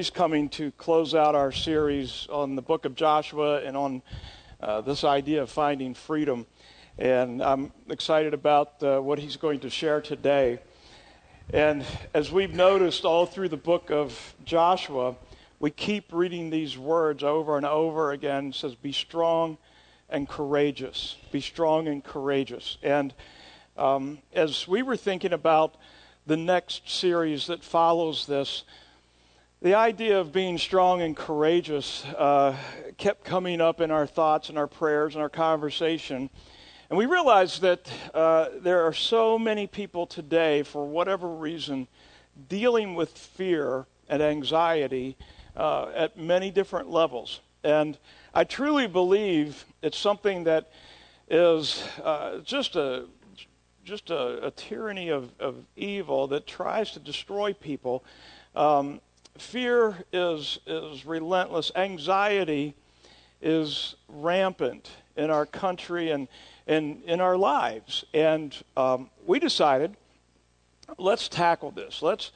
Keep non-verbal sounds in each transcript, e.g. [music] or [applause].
Brody's coming to close out our series on the book of Joshua and on uh, this idea of finding freedom. And I'm excited about uh, what he's going to share today. And as we've noticed all through the book of Joshua, we keep reading these words over and over again. It says, Be strong and courageous. Be strong and courageous. And um, as we were thinking about the next series that follows this, the idea of being strong and courageous uh, kept coming up in our thoughts and our prayers and our conversation. And we realized that uh, there are so many people today, for whatever reason, dealing with fear and anxiety uh, at many different levels. And I truly believe it's something that is uh, just a just a, a tyranny of, of, evil that tries to destroy people. Um, fear is, is relentless. Anxiety is rampant in our country and, and in our lives. And um, we decided, let's tackle this. Let's,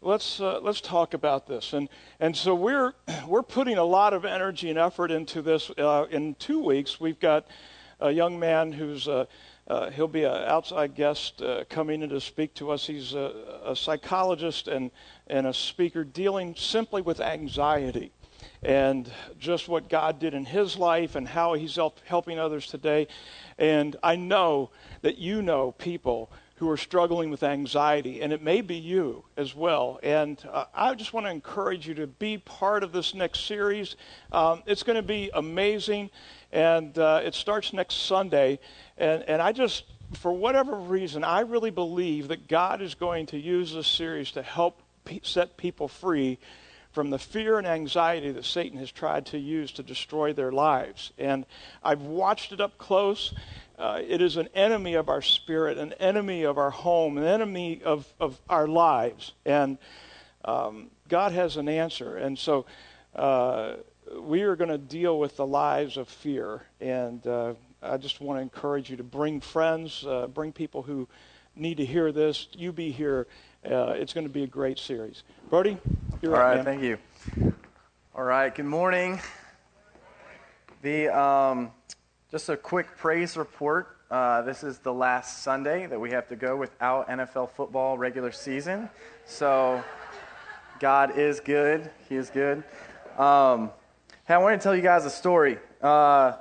let's, uh, let's talk about this. And, and so we're, [clears throat] we're putting a lot of energy and effort into this. Uh, in two weeks, we've got a young man who's uh, uh, he'll be an outside guest uh, coming in to speak to us. He's a, a, psychologist and, and a speaker dealing simply with anxiety and just what God did in his life and how he's help, helping others today. And I know that you know people who are struggling with anxiety, and it may be you as well. And uh, I just want to encourage you to be part of this next series. Um, it's going to be amazing, and uh, it starts next Sunday. And, and I just, for whatever reason, I really believe that God is going to use this series to help set people free from the fear and anxiety that Satan has tried to use to destroy their lives. And I've watched it up close. Uh, it is an enemy of our spirit, an enemy of our home, an enemy of, of our lives. And um, God has an answer. And so uh, we are going to deal with the lives of fear. And uh, I just want to encourage you to bring friends, uh, bring people who need to hear this. You be here. Uh, it's going to be a great series. Brody, you're All right, right, thank you. All right, good morning. The um, just a quick praise report. Uh, this is the last Sunday that we have to go without NFL football regular season. So God is good. He is good. Um, hey, I want to tell you guys a story. Uh,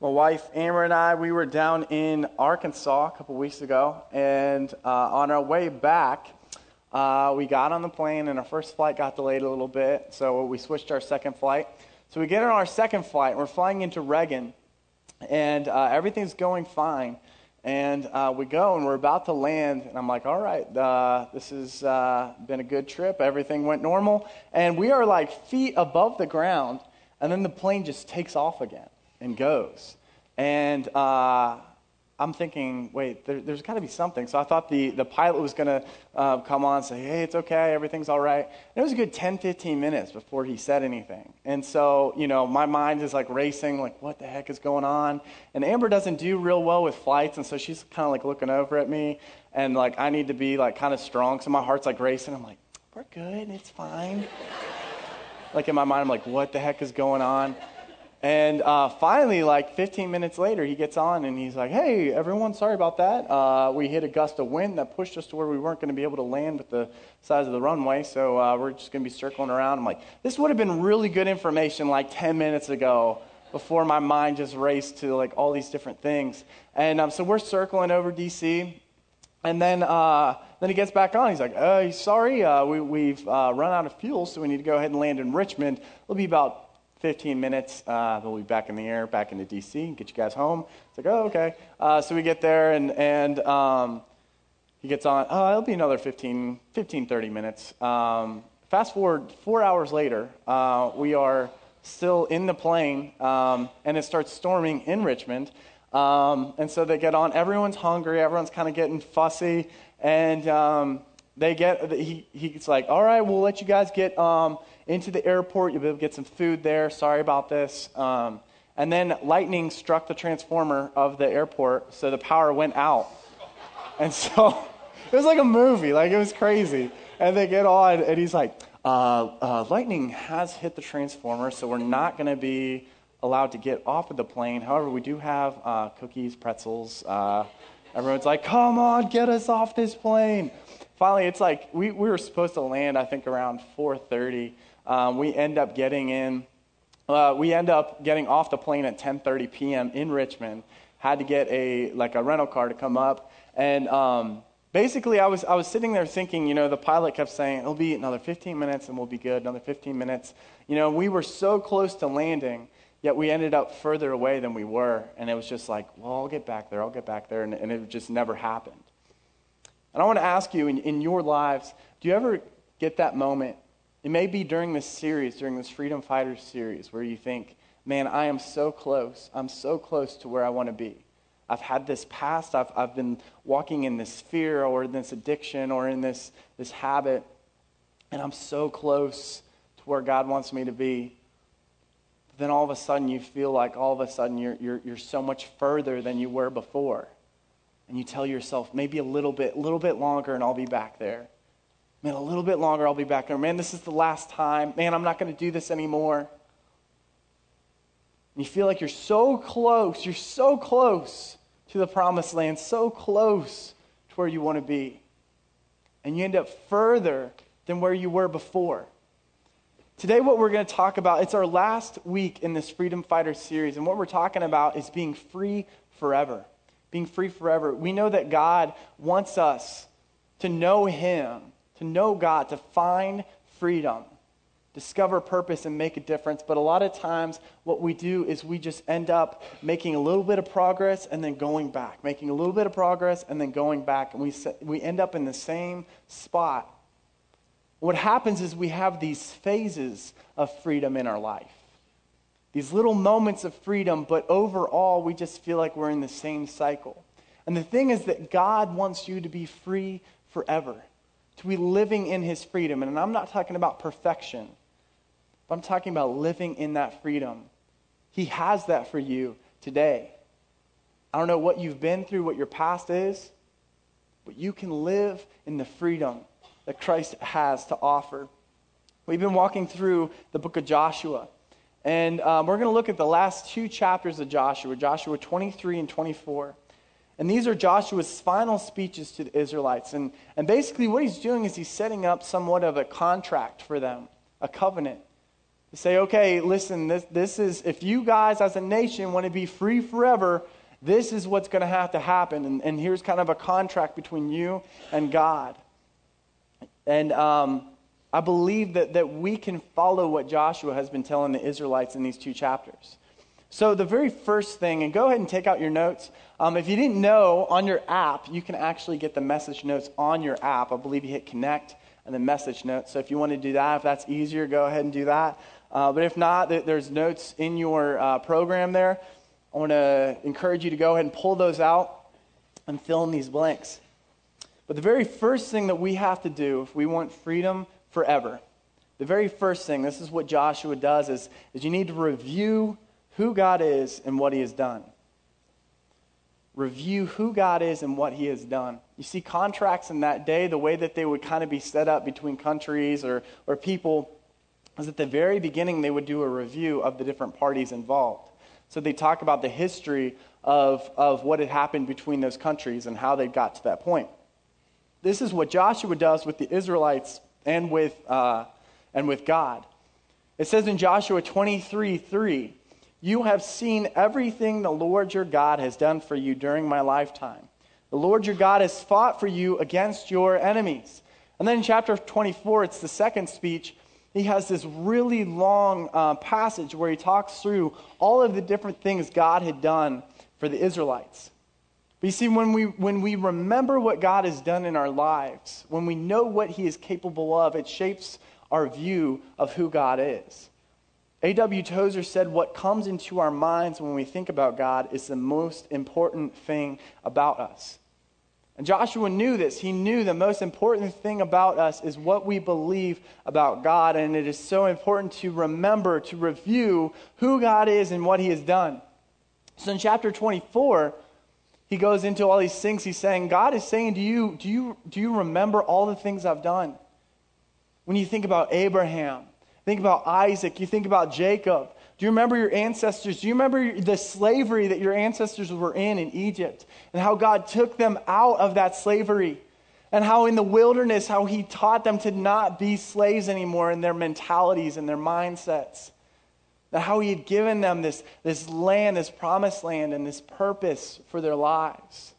my wife Amber and I, we were down in Arkansas a couple weeks ago, and uh, on our way back, uh, we got on the plane, and our first flight got delayed a little bit, so we switched our second flight. So we get on our second flight, and we're flying into Reagan, and uh, everything's going fine. And uh, we go, and we're about to land, and I'm like, all right, uh, this has uh, been a good trip. Everything went normal. And we are like feet above the ground, and then the plane just takes off again and goes. And uh, I'm thinking, wait, there, has got to be something. So I thought the, the pilot was going to uh, come on and say, hey, it's okay, everything's all right. And it was a good 10, 15 minutes before he said anything. And so, you know, my mind is like racing, like, what the heck is going on? And Amber doesn't do real well with flights, and so she's kind of like looking over at me. And like, I need to be like kind of strong. So my heart's like racing. I'm like, we're good, it's fine. like in my mind, I'm like, what the heck is going on? And uh, finally, like 15 minutes later, he gets on and he's like, Hey, everyone, sorry about that. Uh, we hit a gust of wind that pushed us to where we weren't going to be able to land with the size of the runway, so uh, we're just going to be circling around. I'm like, This would have been really good information like 10 minutes ago before my mind just raced to like all these different things. And um, so we're circling over DC. And then, uh, then he gets back on. He's like, uh, sorry, uh, we, we've uh, run out of fuel, so we need to go ahead and land in Richmond. It'll be about 15 minutes. Uh, we'll be back in the air, back into DC, and get you guys home. It's like, oh, okay. Uh, so we get there, and, and um, he gets on. Oh, it'll be another 15, 15 30 minutes. Um, fast forward four hours later, uh, we are still in the plane, um, and it starts storming in Richmond. Um, and so they get on. Everyone's hungry. Everyone's kind of getting fussy. And um, they get, he, he's like, all right, we'll let you guys get um, into the airport. You'll be able to get some food there. Sorry about this. Um, and then lightning struck the transformer of the airport, so the power went out. And so [laughs] it was like a movie, like it was crazy. And they get on, and he's like, uh, uh, lightning has hit the transformer, so we're not going to be allowed to get off of the plane. However, we do have uh, cookies, pretzels. Uh, everyone's like, come on, get us off this plane. Finally, it's like we, we were supposed to land, I think, around 4.30. Um, we end up getting in. Uh, we end up getting off the plane at 10:30 p.m. in Richmond. Had to get a like a rental car to come up, and um, basically, I was I was sitting there thinking, you know, the pilot kept saying it'll be another 15 minutes and we'll be good. Another 15 minutes. You know, we were so close to landing, Yet we ended up further away than we were. And it was just like, well, I'll get back there, I'll get back there. And, and it just never happened. And I want to ask you in, in your lives, do you ever get that moment? It may be during this series, during this Freedom Fighters series, where you think, man, I am so close. I'm so close to where I want to be. I've had this past. I've, I've been walking in this fear or in this addiction or in this, this habit. And I'm so close to where God wants me to be then all of a sudden you feel like all of a sudden you're, you're, you're so much further than you were before. And you tell yourself, maybe a little bit, a little bit longer and I'll be back there. Man, a little bit longer, I'll be back there. Man, this is the last time. Man, I'm not going to do this anymore. And you feel like you're so close, you're so close to the promised land, so close to where you want to be. And you end up further than where you were before. Today, what we're going to talk about, it's our last week in this Freedom Fighter series, and what we're talking about is being free forever. Being free forever. We know that God wants us to know Him, to know God, to find freedom, discover purpose, and make a difference. But a lot of times, what we do is we just end up making a little bit of progress and then going back, making a little bit of progress and then going back, and we, we end up in the same spot what happens is we have these phases of freedom in our life. These little moments of freedom, but overall, we just feel like we're in the same cycle. And the thing is that God wants you to be free forever, to be living in His freedom. And I'm not talking about perfection, but I'm talking about living in that freedom. He has that for you today. I don't know what you've been through, what your past is, but you can live in the freedom that Christ has to offer. We've been walking through the book of Joshua, and um, we're going to look at the last two chapters of Joshua, Joshua 23 and 24. And these are Joshua's final speeches to the Israelites. And, and basically, what he's doing is he's setting up somewhat of a contract for them, a covenant. To say, okay, listen, this, this is, if you guys as a nation want to be free forever, this is what's going to have to happen. And, and here's kind of a contract between you and God. And um, I believe that, that we can follow what Joshua has been telling the Israelites in these two chapters. So, the very first thing, and go ahead and take out your notes. Um, if you didn't know, on your app, you can actually get the message notes on your app. I believe you hit connect and then message notes. So, if you want to do that, if that's easier, go ahead and do that. Uh, but if not, there's notes in your uh, program there. I want to encourage you to go ahead and pull those out and fill in these blanks. But the very first thing that we have to do if we want freedom forever, the very first thing, this is what Joshua does, is, is you need to review who God is and what he has done. Review who God is and what he has done. You see, contracts in that day, the way that they would kind of be set up between countries or, or people, is at the very beginning they would do a review of the different parties involved. So they talk about the history of, of what had happened between those countries and how they got to that point. This is what Joshua does with the Israelites and with, uh, and with God. It says in Joshua 23 3, You have seen everything the Lord your God has done for you during my lifetime. The Lord your God has fought for you against your enemies. And then in chapter 24, it's the second speech. He has this really long uh, passage where he talks through all of the different things God had done for the Israelites. But you see, when we, when we remember what God has done in our lives, when we know what He is capable of, it shapes our view of who God is. A.W. Tozer said, What comes into our minds when we think about God is the most important thing about us. And Joshua knew this. He knew the most important thing about us is what we believe about God. And it is so important to remember, to review who God is and what He has done. So in chapter 24, he goes into all these things. He's saying, God is saying to you, do you, do you remember all the things I've done? When you think about Abraham, think about Isaac, you think about Jacob. Do you remember your ancestors? Do you remember the slavery that your ancestors were in in Egypt and how God took them out of that slavery? And how in the wilderness, how he taught them to not be slaves anymore in their mentalities and their mindsets. That how he had given them this, this land, this promised land, and this purpose for their lives.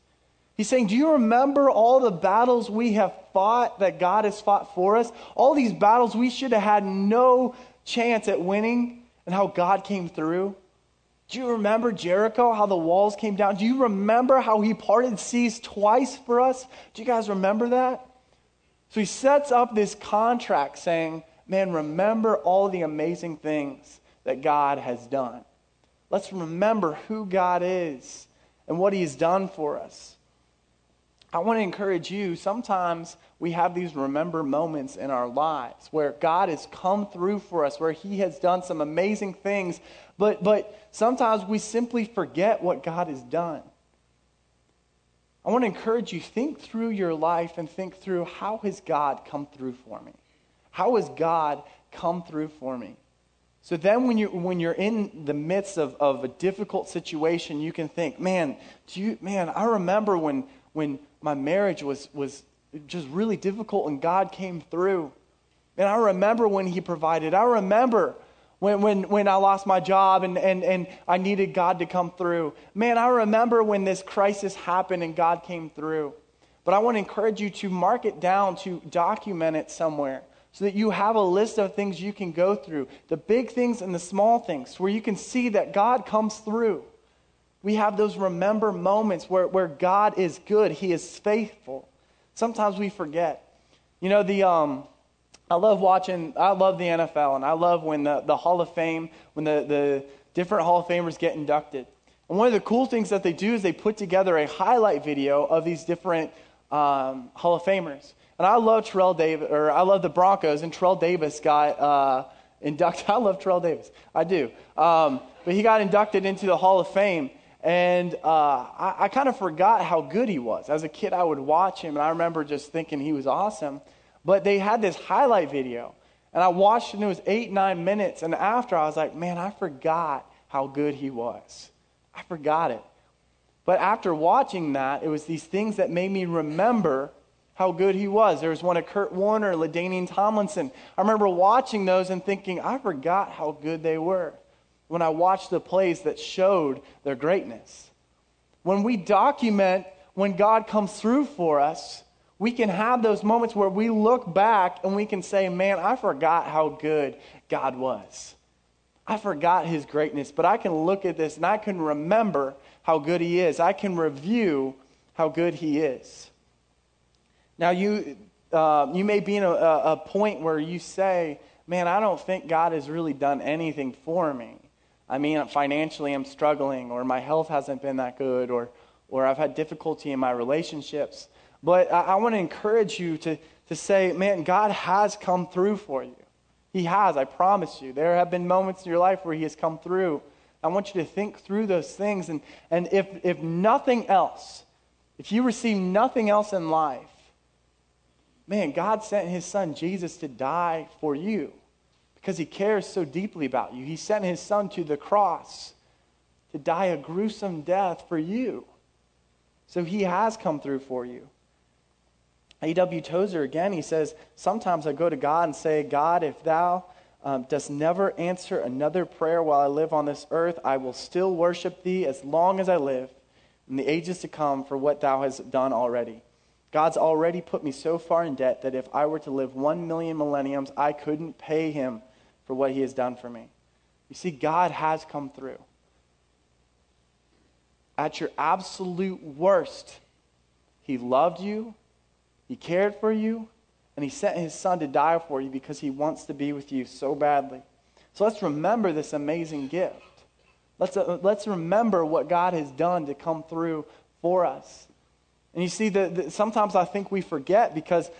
He's saying, Do you remember all the battles we have fought that God has fought for us? All these battles we should have had no chance at winning, and how God came through? Do you remember Jericho, how the walls came down? Do you remember how he parted seas twice for us? Do you guys remember that? So he sets up this contract saying, Man, remember all the amazing things that God has done. Let's remember who God is and what he's done for us. I want to encourage you. Sometimes we have these remember moments in our lives where God has come through for us, where He has done some amazing things, but, but sometimes we simply forget what God has done. I want to encourage you think through your life and think through how has God come through for me? How has God come through for me? So then when you when you're in the midst of, of a difficult situation, you can think, man, do you man, I remember when when my marriage was, was just really difficult and God came through. And I remember when He provided. I remember when, when, when I lost my job and, and, and I needed God to come through. Man, I remember when this crisis happened and God came through. But I want to encourage you to mark it down, to document it somewhere so that you have a list of things you can go through the big things and the small things where you can see that God comes through. We have those remember moments where, where God is good, He is faithful. Sometimes we forget. You know, the, um, I love watching, I love the NFL, and I love when the, the Hall of Fame, when the, the different Hall of Famers get inducted. And one of the cool things that they do is they put together a highlight video of these different um, Hall of Famers. And I love Terrell Davis, or I love the Broncos, and Terrell Davis got uh, inducted. [laughs] I love Terrell Davis, I do. Um, but he got inducted into the Hall of Fame. And uh, I, I kind of forgot how good he was. As a kid, I would watch him, and I remember just thinking he was awesome. But they had this highlight video, and I watched it, and it was eight, nine minutes. And after, I was like, man, I forgot how good he was. I forgot it. But after watching that, it was these things that made me remember how good he was. There was one of Kurt Warner, LaDainian Tomlinson. I remember watching those and thinking, I forgot how good they were when I watched the plays that showed their greatness. When we document when God comes through for us, we can have those moments where we look back and we can say, Man, I forgot how good God was. I forgot his greatness, but I can look at this and I can remember how good he is. I can review how good he is. Now, you, uh, you may be in a, a point where you say, Man, I don't think God has really done anything for me. I mean, financially, I'm struggling, or my health hasn't been that good, or, or I've had difficulty in my relationships. But I, I want to encourage you to, to say, man, God has come through for you. He has, I promise you. There have been moments in your life where He has come through. I want you to think through those things. And, and if, if nothing else, if you receive nothing else in life, man, God sent His Son Jesus to die for you because he cares so deeply about you. He sent his son to the cross to die a gruesome death for you. So he has come through for you. A.W. Tozer, again, he says, Sometimes I go to God and say, God, if thou um, dost never answer another prayer while I live on this earth, I will still worship thee as long as I live in the ages to come for what thou hast done already. God's already put me so far in debt that if I were to live one million millenniums, I couldn't pay him for what he has done for me. You see, God has come through. At your absolute worst, he loved you, he cared for you, and he sent his son to die for you because he wants to be with you so badly. So let's remember this amazing gift. Let's, uh, let's remember what God has done to come through for us. And you see, that sometimes I think we forget because,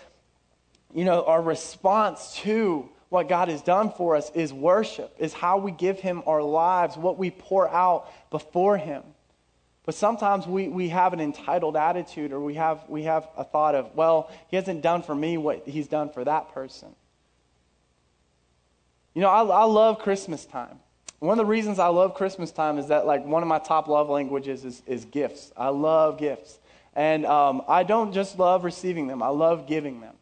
you know, our response to what God has done for us is worship, is how we give Him our lives, what we pour out before Him. But sometimes we, we have an entitled attitude or we have, we have a thought of, well, He hasn't done for me what He's done for that person. You know, I, I love Christmas time. One of the reasons I love Christmas time is that, like, one of my top love languages is, is gifts. I love gifts. And um, I don't just love receiving them, I love giving them.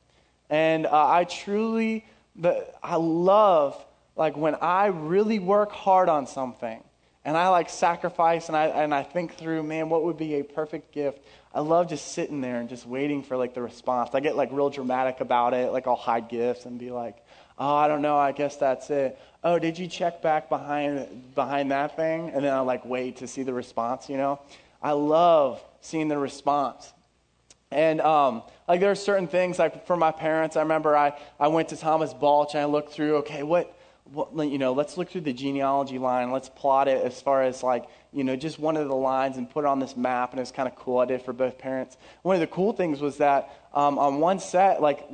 And uh, I truly, the, I love, like, when I really work hard on something and I, like, sacrifice and I, and I think through, man, what would be a perfect gift? I love just sitting there and just waiting for, like, the response. I get, like, real dramatic about it. Like, I'll hide gifts and be like, oh, I don't know, I guess that's it. Oh, did you check back behind, behind that thing? And then I'll, like, wait to see the response, you know? I love seeing the response. And um, like there are certain things like for my parents, I remember I, I went to Thomas Balch and I looked through, okay, what, what, you know, let's look through the genealogy line. Let's plot it as far as like, you know, just one of the lines and put it on this map. And it's kind of cool. I did for both parents. One of the cool things was that um, on one set, like,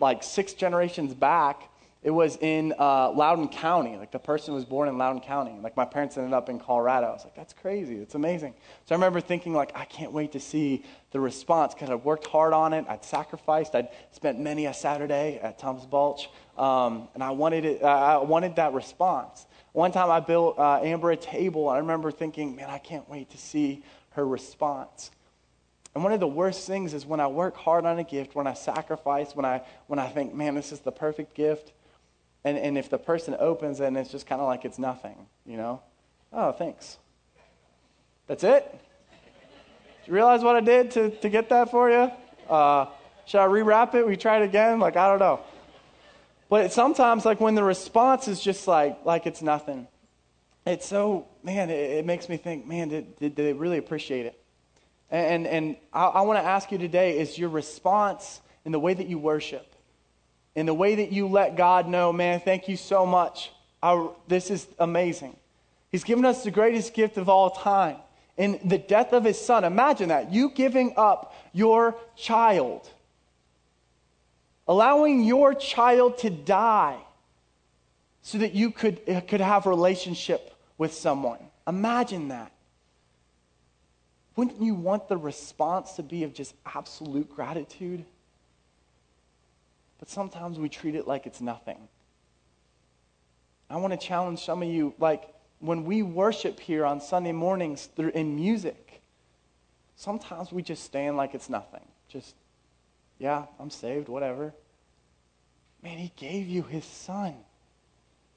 like six generations back, it was in uh, Loudoun County. Like the person was born in Loudoun County. Like my parents ended up in Colorado. I was like, that's crazy. It's amazing. So I remember thinking like, I can't wait to see the response because I'd worked hard on it. I'd sacrificed. I'd spent many a Saturday at Thomas Balch, um, and I wanted it. I wanted that response. One time I built uh, Amber a table. I remember thinking, man, I can't wait to see her response. And one of the worst things is when I work hard on a gift, when I sacrifice, when I when I think, man, this is the perfect gift and, and if the person opens it and it's just kind of like it's nothing, you know? Oh, thanks. That's it? Did you realize what I did to, to get that for you? Uh, should I rewrap it? We try it again? Like, I don't know. But sometimes, like, when the response is just like, like it's nothing, it's so, man, it, it makes me think, man, did, did, did they really appreciate it? And, and, I, I want to ask you today is your response in the way that you worship, in the way that you let God know, man, thank you so much. I, this is amazing. He's given us the greatest gift of all time in the death of his son. Imagine that. You giving up your child, allowing your child to die so that you could, could have a relationship with someone. Imagine that. Wouldn't you want the response to be of just absolute gratitude? But sometimes we treat it like it's nothing. I want to challenge some of you like when we worship here on Sunday mornings through in music, sometimes we just stand like it's nothing. Just, yeah, I'm saved, whatever. Man, he gave you his son.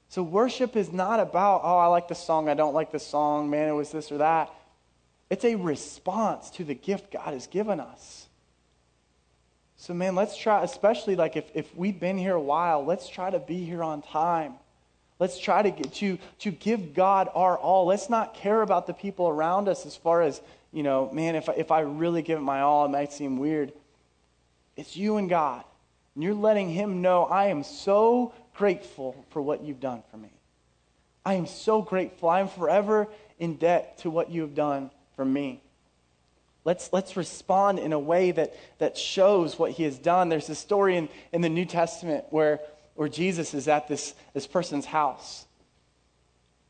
So worship is not about, oh, I like the song, I don't like the song, man, it was this or that. It's a response to the gift God has given us. So, man, let's try, especially like if, if we've been here a while, let's try to be here on time. Let's try to get to, to give God our all. Let's not care about the people around us as far as, you know, man, if if I really give it my all, it might seem weird. It's you and God. And you're letting Him know, I am so grateful for what you've done for me. I am so grateful. I am forever in debt to what you have done for me. Let's, let's respond in a way that, that shows what he has done. There's a story in, in the New Testament where, where Jesus is at this, this person's house.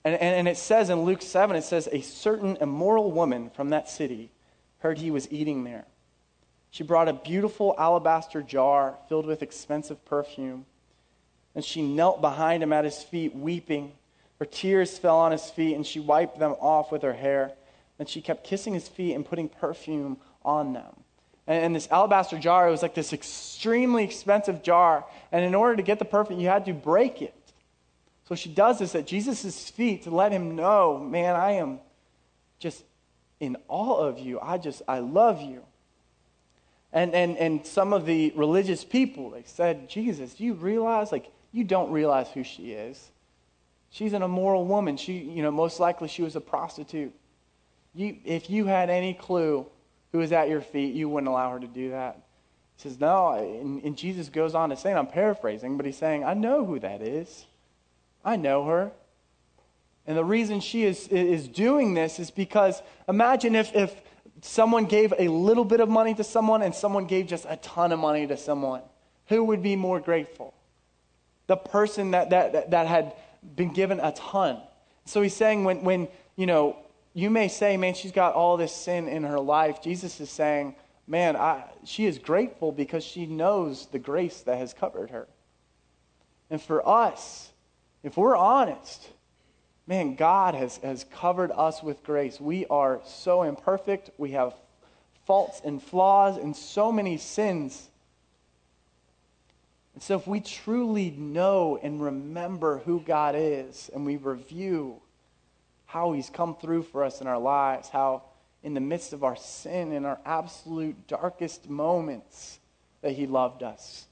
And, and, and it says in Luke 7, it says, A certain immoral woman from that city heard he was eating there. She brought a beautiful alabaster jar filled with expensive perfume. And she knelt behind him at his feet, weeping. Her tears fell on his feet, and she wiped them off with her hair. And she kept kissing his feet and putting perfume on them. And, this alabaster jar, it was like this extremely expensive jar. And in order to get the perfume, you had to break it. So she does this at Jesus' feet to let him know, man, I am just in awe of you. I just, I love you. And, and, and some of the religious people, they said, Jesus, do you realize, like, you don't realize who she is. She's an immoral woman. She, you know, most likely she was a prostitute. You, if you had any clue who was at your feet, you wouldn't allow her to do that. He says, No. And, and Jesus goes on to say, I'm paraphrasing, but he's saying, I know who that is. I know her. And the reason she is, is doing this is because imagine if, if someone gave a little bit of money to someone and someone gave just a ton of money to someone. Who would be more grateful? The person that, that, that had been given a ton. So he's saying when, when you know, you may say, man, she's got all this sin in her life. Jesus is saying, man, I, she is grateful because she knows the grace that has covered her. And for us, if we're honest, man, God has, has covered us with grace. We are so imperfect. We have faults and flaws and so many sins. And so, if we truly know and remember who God is, and we review how He's come through for us in our lives, how in the midst of our sin, in our absolute darkest moments, that He loved us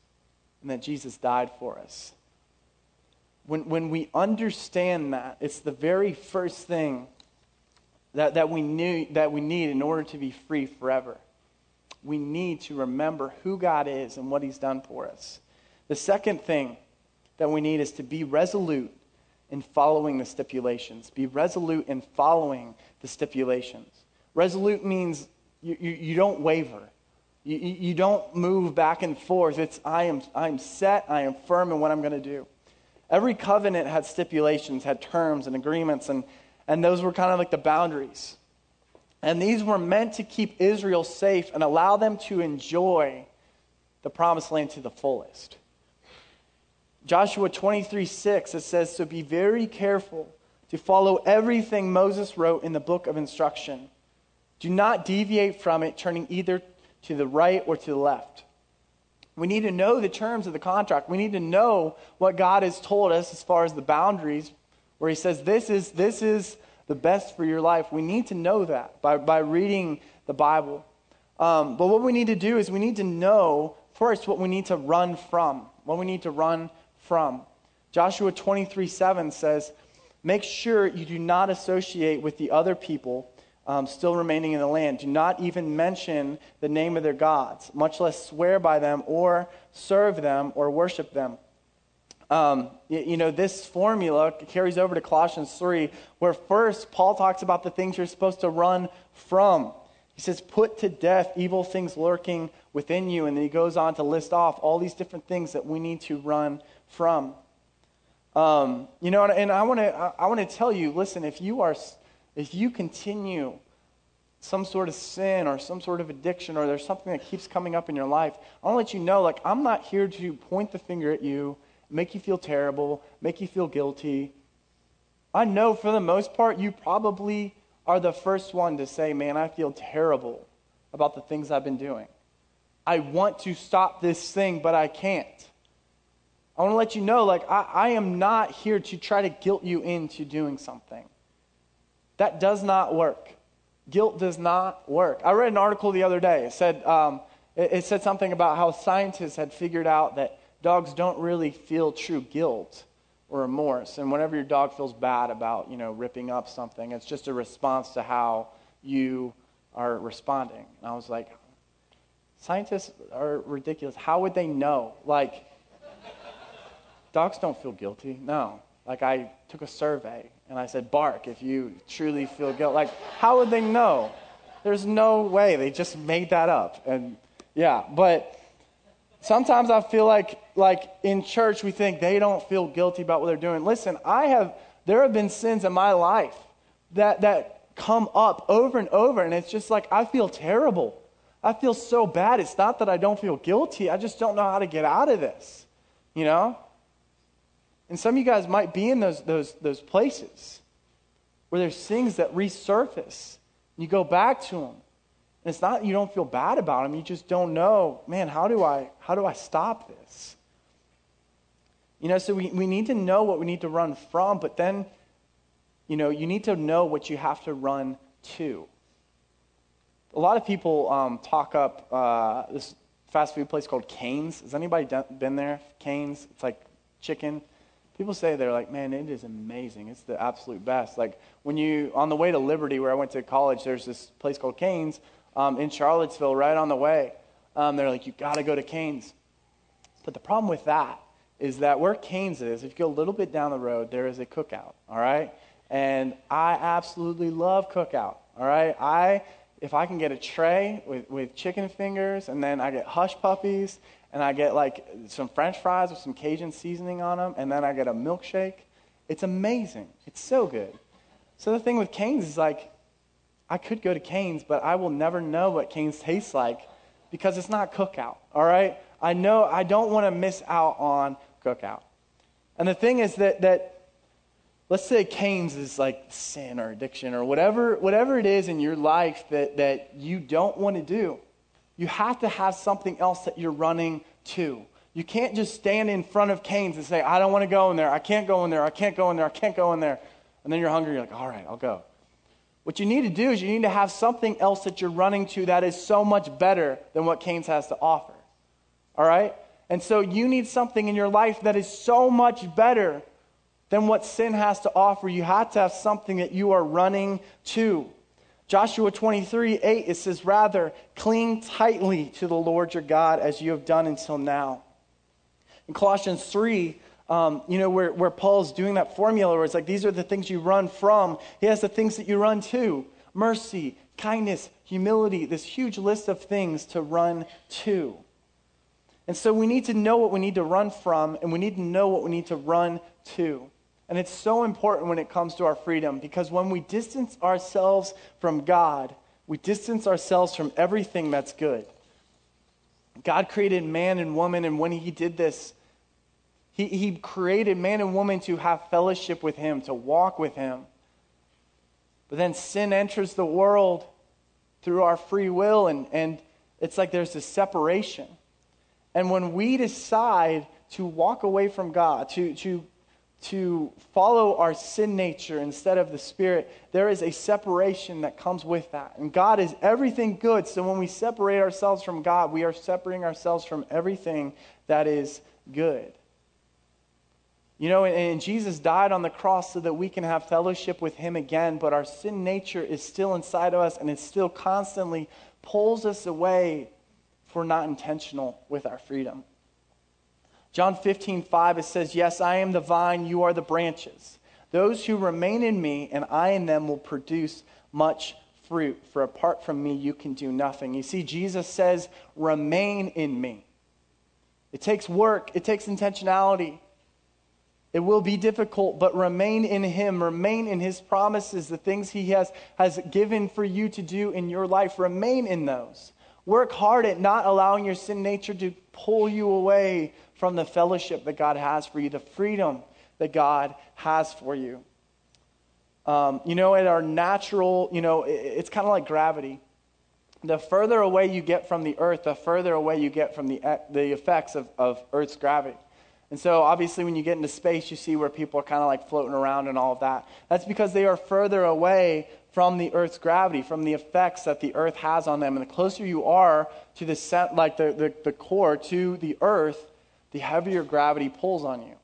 and that Jesus died for us. When, when we understand that, it's the very first thing that, that, we knew, that we need in order to be free forever. We need to remember who God is and what He's done for us. The second thing that we need is to be resolute in following the stipulations. Be resolute in following the stipulations. Resolute means you, you, you don't waver. You, you, don't move back and forth. It's I am, I'm set, I am firm in what I'm going to do. Every covenant had stipulations, had terms and agreements, and, and those were kind of like the boundaries. And these were meant to keep Israel safe and allow them to enjoy the promised land to the fullest. Joshua 23 6, it says, So be very careful to follow everything Moses wrote in the book of instruction. Do not deviate from it, turning either to the right or to the left. We need to know the terms of the contract. We need to know what God has told us as far as the boundaries, where He says, This is, this is the best for your life. We need to know that by, by reading the Bible. Um, but what we need to do is we need to know first what we need to run from, what we need to run from. Joshua 23 7 says, Make sure you do not associate with the other people um, still remaining in the land. Do not even mention the name of their gods, much less swear by them or serve them or worship them. Um, you, you, know, this formula carries over to Colossians 3, where first Paul talks about the things you're supposed to run from. He says, Put to death evil things lurking within you. And then he goes on to list off all these different things that we need to run from. Um, you know, and I want to I want to tell you, listen, if you are if you continue some sort of sin or some sort of addiction or there's something that keeps coming up in your life, I want to let you know, like, I'm not here to point the finger at you, make you feel terrible, make you feel guilty. I know for the most part, you probably are the first one to say, man, I feel terrible about the things I've been doing. I want to stop this thing, but I can't. I want to let you know, like, I, I am not here to try to guilt you into doing something. That does not work. Guilt does not work. I read an article the other day. It said, um, it, it said something about how scientists had figured out that dogs don't really feel true guilt or remorse. And whenever your dog feels bad about, you know, ripping up something, it's just a response to how you are responding. And I was like, scientists are ridiculous. How would they know? Like, dogs don't feel guilty. No. Like, I took a survey and I said, bark if you truly feel guilt. Like, how would they know? There's no way. They just made that up. And yeah, but sometimes I feel like, like in church, we think they don't feel guilty about what they're doing. Listen, I have, there have been sins in my life that, that come up over and over, and it's just like I feel terrible. I feel so bad. It's not that I don't feel guilty, I just don't know how to get out of this, you know? And some of you guys might be in those, those, those places where there's things that resurface. And you go back to them. And it's not you don't feel bad about them, you just don't know, man, how do I, how do I stop this? You know, so we, we need to know what we need to run from, but then, you know, you need to know what you have to run to. A lot of people um, talk up uh, this fast food place called Cane's. Has anybody been there? Cane's? It's like chicken. People say they're like, man, it is amazing. It's the absolute best. Like when you, on the way to Liberty, where I went to college, there's this place called Cane's um, in Charlottesville, right on the way. Um, they're like, you got to go to Cane's. But the problem with that is that where Cane's is, if you go a little bit down the road, there is a Cook Out, all right? And I absolutely love Cook Out, all right? I, if I can get a tray with, with chicken fingers and then I get hush puppies and I get like some french fries with some Cajun seasoning on them, and then I get a milkshake. It's amazing. It's so good. So the thing with Cane's is like, I could go to Cane's, but I will never know what Cane's tastes like because it's not Cook Out, all right? I know I don't want to miss out on Cook Out. And the thing is that, that let's say Cane's is like sin or addiction or whatever, whatever it is in your life that, that you don't want to do, you have to have something else that you're running to. You can't just stand in front of Cane's and say, I don't want to go in there. I can't go in there. I can't go in there. I can't go in there. And then you're hungry. You're like, all right, I'll go. What you need to do is you need to have something else that you're running to that is so much better than what Cane's has to offer. All right? And so you need something in your life that is so much better than what sin has to offer. You have to have something that you are running to. Joshua 23 8, it says, Rather, cling tightly to the Lord your God as you have done until now. In Colossians 3, um, you know, where, where Paul's doing that formula where it's like, these are the things you run from. He has the things that you run to mercy, kindness, humility, this huge list of things to run to. And so we need to know what we need to run from, and we need to know what we need to run to. And it's so important when it comes to our freedom because when we distance ourselves from God, we distance ourselves from everything that's good. God created man and woman, and when He did this, He, he created man and woman to have fellowship with Him, to walk with Him. But then sin enters the world through our free will, and, and it's like there's this separation. And when we decide to walk away from God, to, to to follow our sin nature instead of the Spirit, there is a separation that comes with that. And God is everything good. So when we separate ourselves from God, we are separating ourselves from everything that is good. You know, and, and, Jesus died on the cross so that we can have fellowship with Him again, but our sin nature is still inside of us and it still constantly pulls us away if we're not intentional with our freedom. John 15, 5, it says, Yes, I am the vine, you are the branches. Those who remain in me and I in them will produce much fruit, for apart from me, you can do nothing. You see, Jesus says, Remain in me. It takes work, it takes intentionality. It will be difficult, but remain in Him. Remain in His promises, the things He has, has given for you to do in your life. Remain in those. Work hard at not allowing your sin nature to pull you away from the fellowship that God has for you, the freedom that God has for you. Um, you know, in our natural, you know, it, it's kind of like gravity. The further away you get from the earth, the further away you get from the, the effects of, of Earth's gravity. And so, obviously, when you get into space, you see where people are kind of like floating around and all of that. That's because they are further away from the Earth's gravity, from the effects that the Earth has on them. And the closer you are to the like the, the, the core to the Earth, the heavier gravity pulls on you.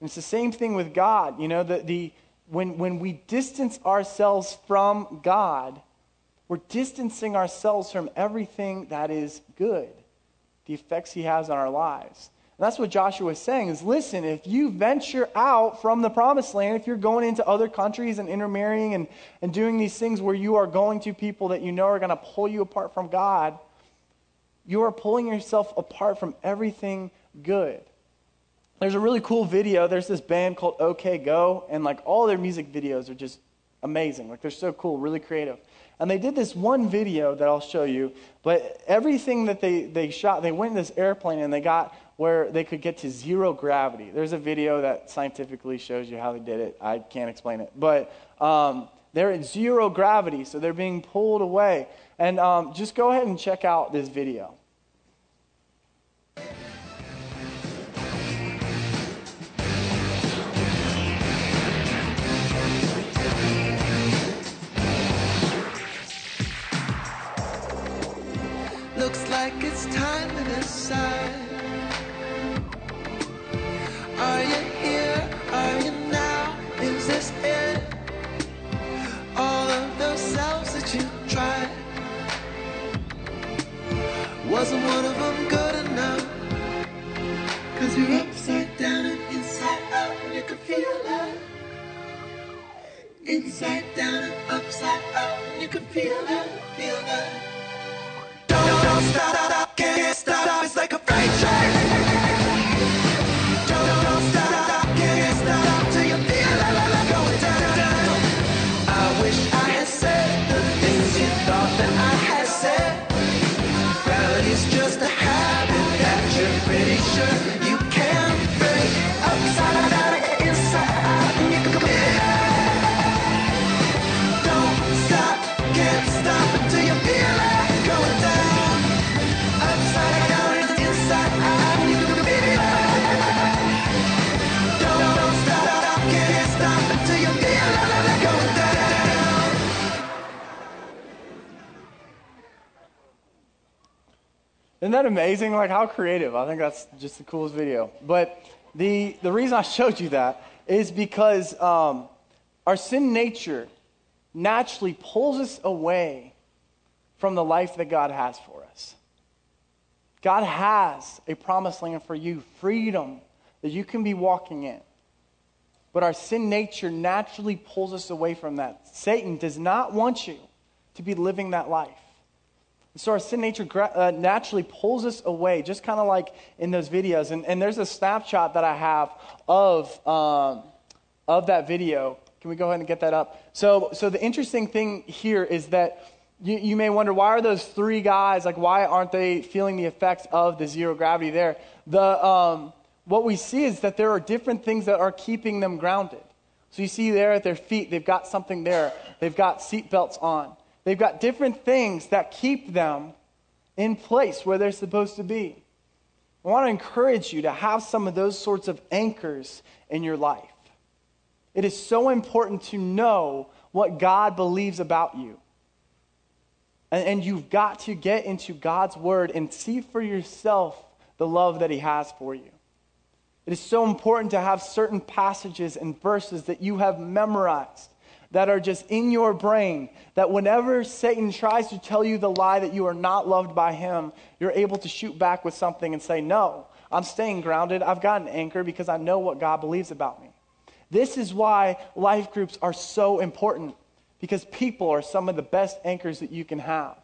And it's the same thing with God. You know, the, the, when, when we distance ourselves from God, we're distancing ourselves from everything that is good, the effects He has on our lives. And that's what Joshua is saying is listen, if you venture out from the promised land, if you're going into other countries and intermarrying and, and doing these things where you are going to people that you know are going to pull you apart from God, you are pulling yourself apart from everything good. There's a really cool video. There's this band called OK Go, and like all their music videos are just amazing. Like they're so cool, really creative. And they did this one video that I'll show you, but everything that they, they shot, they went in this airplane and they got where they could get to zero gravity. There's a video that scientifically shows you how they did it. I can't explain it. But um, they're at zero gravity, so they're being pulled away. And um, just go ahead and check out this video. Like it's time to decide. Are you here? Are you now? Is this it? All of those selves that you tried. Wasn't one of them good enough? Cause you're upside down and inside out, and you can feel it. Inside down and upside out, and you can feel it, feel it wish I had said the things you thought that I had said. Isn't that amazing? Like how creative. I think that's just the coolest video. But the, the reason I [laughs] showed you that is because um, our sin nature naturally pulls us away from the life that God has for us. God has a promised land for you, freedom that you can be walking in. But our sin nature naturally pulls us away from that. Satan does not want you to be living that life. So our sin nature uh, naturally pulls us away, just kind of like in those videos. And, and there's a snapshot that I have of, um, of that video. Can we go ahead and get that up? So, so the interesting thing here is that you, you may wonder why are those three guys like why aren't they feeling the effects of the zero gravity there? The um, what we see is that there are different things that are keeping them grounded. So you see there at their feet, they've got something there. They've got seatbelts on. They've got different things that keep them in place where they're supposed to be. I want to encourage you to have some of those sorts of anchors in your life. It is so important to know what God believes about you. And, and you've got to get into God's word and see for yourself the love that He has for you. It is so important to have certain passages and verses that you have memorized that are just in your brain, that whenever Satan tries to tell you the lie that you are not loved by him, you're able to shoot back with something and say, No, I'm staying grounded. I've got an anchor because I know what God believes about me. This is why life groups are so important because people are some of the best anchors that you can have.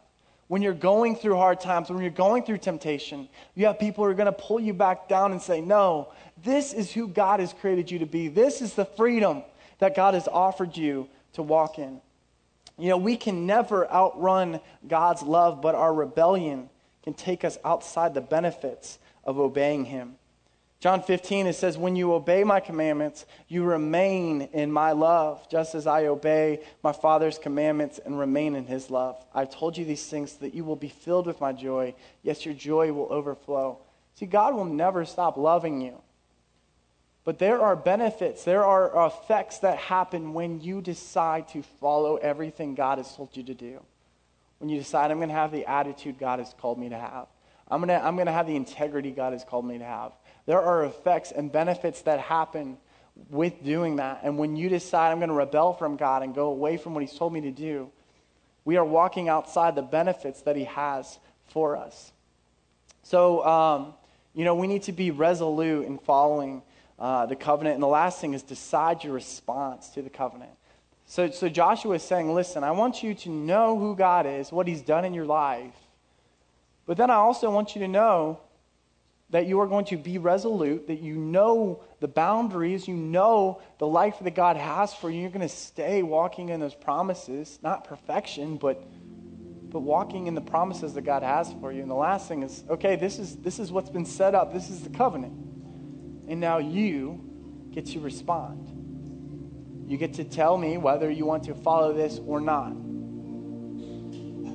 When you're going through hard times, when you're going through temptation, you have people who are going to pull you back down and say, No, this is who God has created you to be. This is the freedom that God has offered you to walk in. You know, we can never outrun God's love, but our rebellion can take us outside the benefits of obeying Him. John 15, it says, When you obey my commandments, you remain in my love, just as I obey my Father's commandments and remain in his love. I've told you these things so that you will be filled with my joy. Yes, your joy will overflow. See, God will never stop loving you. But there are benefits, there are effects that happen when you decide to follow everything God has told you to do. When you decide, I'm going to have the attitude God has called me to have, I'm going to, I'm going to have the integrity God has called me to have. There are effects and benefits that happen with doing that. And when you decide, I'm going to rebel from God and go away from what He's told me to do, we are walking outside the benefits that He has for us. So, um, you know, we need to be resolute in following uh, the covenant. And the last thing is decide your response to the covenant. So, so Joshua is saying, listen, I want you to know who God is, what he's done in your life. But then I also want you to know that you are going to be resolute, that you know the boundaries, you know the life that God has for you. You're going to stay walking in those promises, not perfection, but but walking in the promises that God has for you. And the last thing is, okay, this is this is what's been set up. This is the covenant. And now you get to respond. You get to tell me whether you want to follow this or not.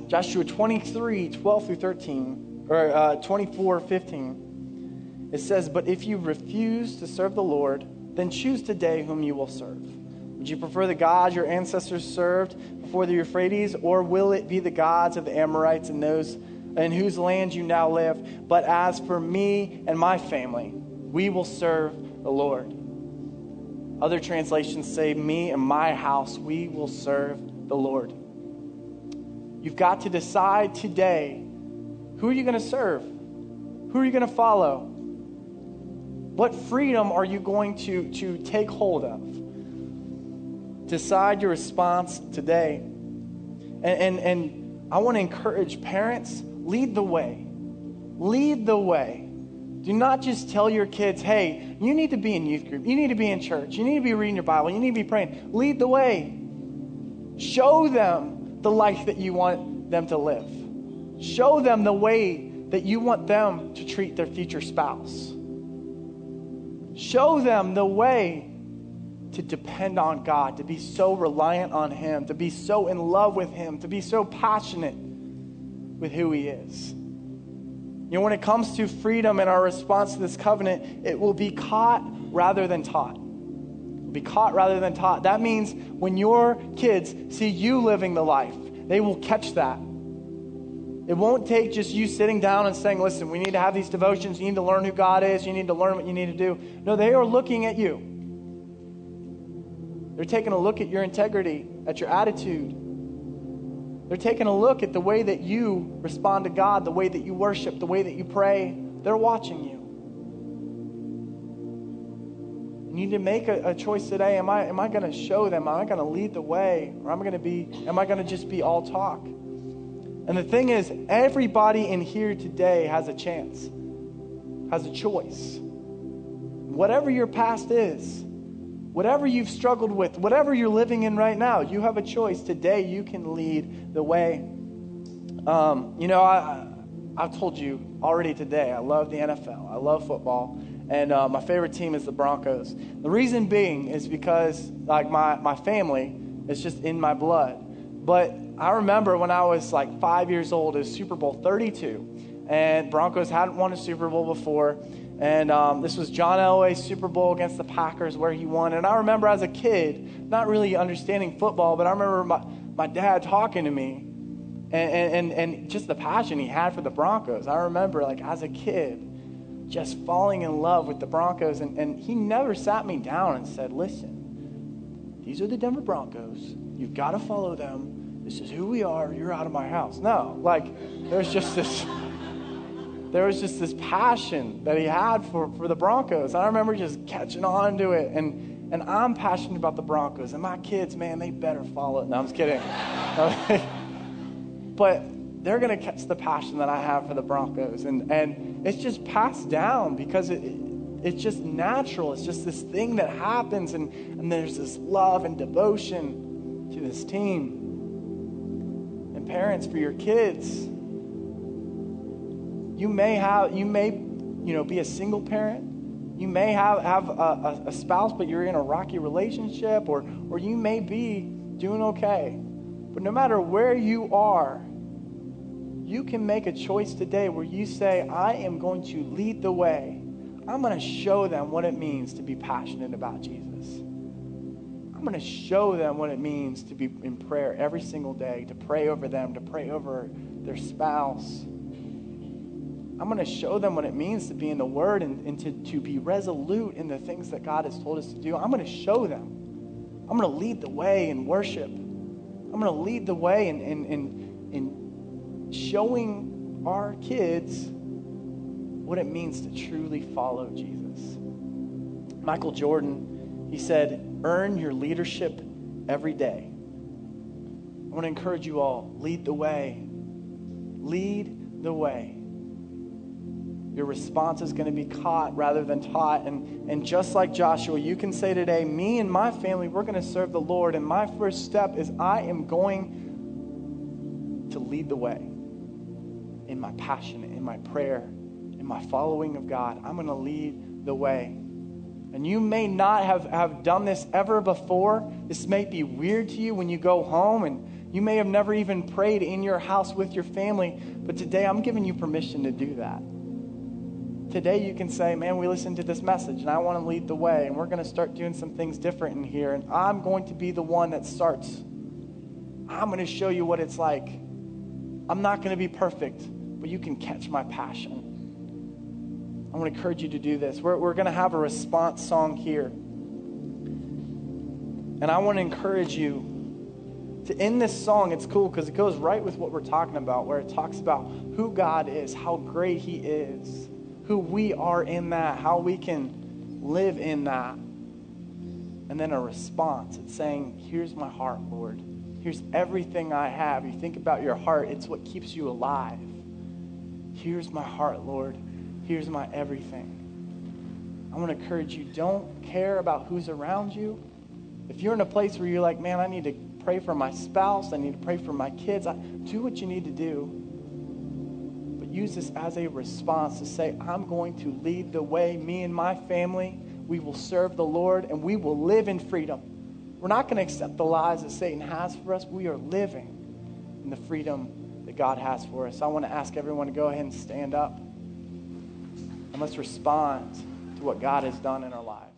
Joshua 23, 12 through 13, or uh, 24, 15. It says, But if you refuse to serve the Lord, then choose today whom you will serve. Would you prefer the gods your ancestors served before the Euphrates, or will it be the gods of the Amorites and those in whose land you now live? But as for me and my family, we will serve the Lord. Other translations say, Me and my house, we will serve the Lord. You've got to decide today who are you going to serve? Who are you going to follow? What freedom are you going to, to take hold of? Decide your response today. And, and, and I want to encourage parents lead the way. Lead the way. Do not just tell your kids, hey, you need to be in youth group. You need to be in church. You need to be reading your Bible. You need to be praying. Lead the way. Show them the life that you want them to live. Show them the way that you want them to treat their future spouse. Show them the way to depend on God, to be so reliant on Him, to be so in love with Him, to be so passionate with who He is. You know, when it comes to freedom and our response to this covenant, it will be caught rather than taught. Be caught rather than taught. That means when your kids see you living the life, they will catch that. It won't take just you sitting down and saying, listen, we need to have these devotions. You need to learn who God is. You need to learn what you need to do. No, they are looking at you. They're taking a look at your integrity, at your attitude. They're taking a look at the way that you respond to God, the way that you worship, the way that you pray. They're watching you. You need to make a, a choice today. Am I, am I going to show them? Am I going to lead the way? Or am I going to be, am I going to just be all talk? And the thing is, everybody in here today has a chance, has a choice. Whatever your past is, whatever you've struggled with, whatever you're living in right now, you have a choice. Today, you can lead the way. Um, you know, I, I've told you already today, I love the NFL, I love football. And uh, my favorite team is the Broncos. The reason being is because, like, my, my family is just in my blood. But I remember when I was like five years old, it was Super Bowl 32. And Broncos hadn't won a Super Bowl before. And um, this was John Elway's Super Bowl against the Packers where he won. And I remember as a kid, not really understanding football, but I remember my, my dad talking to me and, and, and just the passion he had for the Broncos. I remember, like, as a kid, just falling in love with the Broncos. And, and he never sat me down and said, Listen, these are the Denver Broncos. You've got to follow them. This is who we are. You're out of my house. No, like, there's just this. There was just this passion that he had for, for the Broncos. I remember just catching on to it. And, and I'm passionate about the Broncos. And my kids, man, they better follow it. No, I'm just kidding. [laughs] but they're going to catch the passion that I have for the Broncos. And, and it's just passed down because it, it's just natural. It's just this thing that happens, and, and there's this love and devotion to this team. And parents, for your kids, you may have, you may, you know, be a single parent. You may have, have a, a spouse, but you're in a rocky relationship, or, or you may be doing okay. But no matter where you are, you can make a choice today where you say, I am going to lead the way. I'm going to show them what it means to be passionate about Jesus. I'm going to show them what it means to be in prayer every single day, to pray over them, to pray over their spouse. I'm going to show them what it means to be in the Word and, and to, to be resolute in the things that God has told us to do. I'm going to show them. I'm going to lead the way in worship. I'm going to lead the way in, in, in, in showing our kids what it means to truly follow Jesus. Michael Jordan, he said, earn your leadership every day. I want to encourage you all lead the way. Lead the way. Your response is going to be caught rather than taught. And, and just like Joshua, you can say today, me and my family, we're going to serve the Lord. And my first step is I am going to lead the way in my passion, in my prayer, in my following of God. I'm going to lead the way. And you may not have, have done this ever before. This may be weird to you when you go home, and you may have never even prayed in your house with your family. But today, I'm giving you permission to do that. Today, you can say, Man, we listened to this message, and I want to lead the way, and we're going to start doing some things different in here, and I'm going to be the one that starts. I'm going to show you what it's like. I'm not going to be perfect but you can catch my passion. I want to encourage you to do this. We're, we're going to have a response song here. And I want to encourage you to end this song. It's cool because it goes right with what we're talking about, where it talks about who God is, how great He is, who we are in that, how we can live in that. And then a response. It's saying, Here's my heart, Lord. Here's everything I have. You think about your heart, it's what keeps you alive. Here's my heart, Lord. Here's my everything. I want to encourage you don't care about who's around you. If you're in a place where you're like, man, I need to pray for my spouse, I need to pray for my kids, I, do what you need to do. Use this as a response to say, I'm going to lead the way. Me and my family, we will serve the Lord and we will live in freedom. We're not going to accept the lies that Satan has for us. We are living in the freedom that God has for us. I want to ask everyone to go ahead and stand up and let's respond to what God has done in our lives.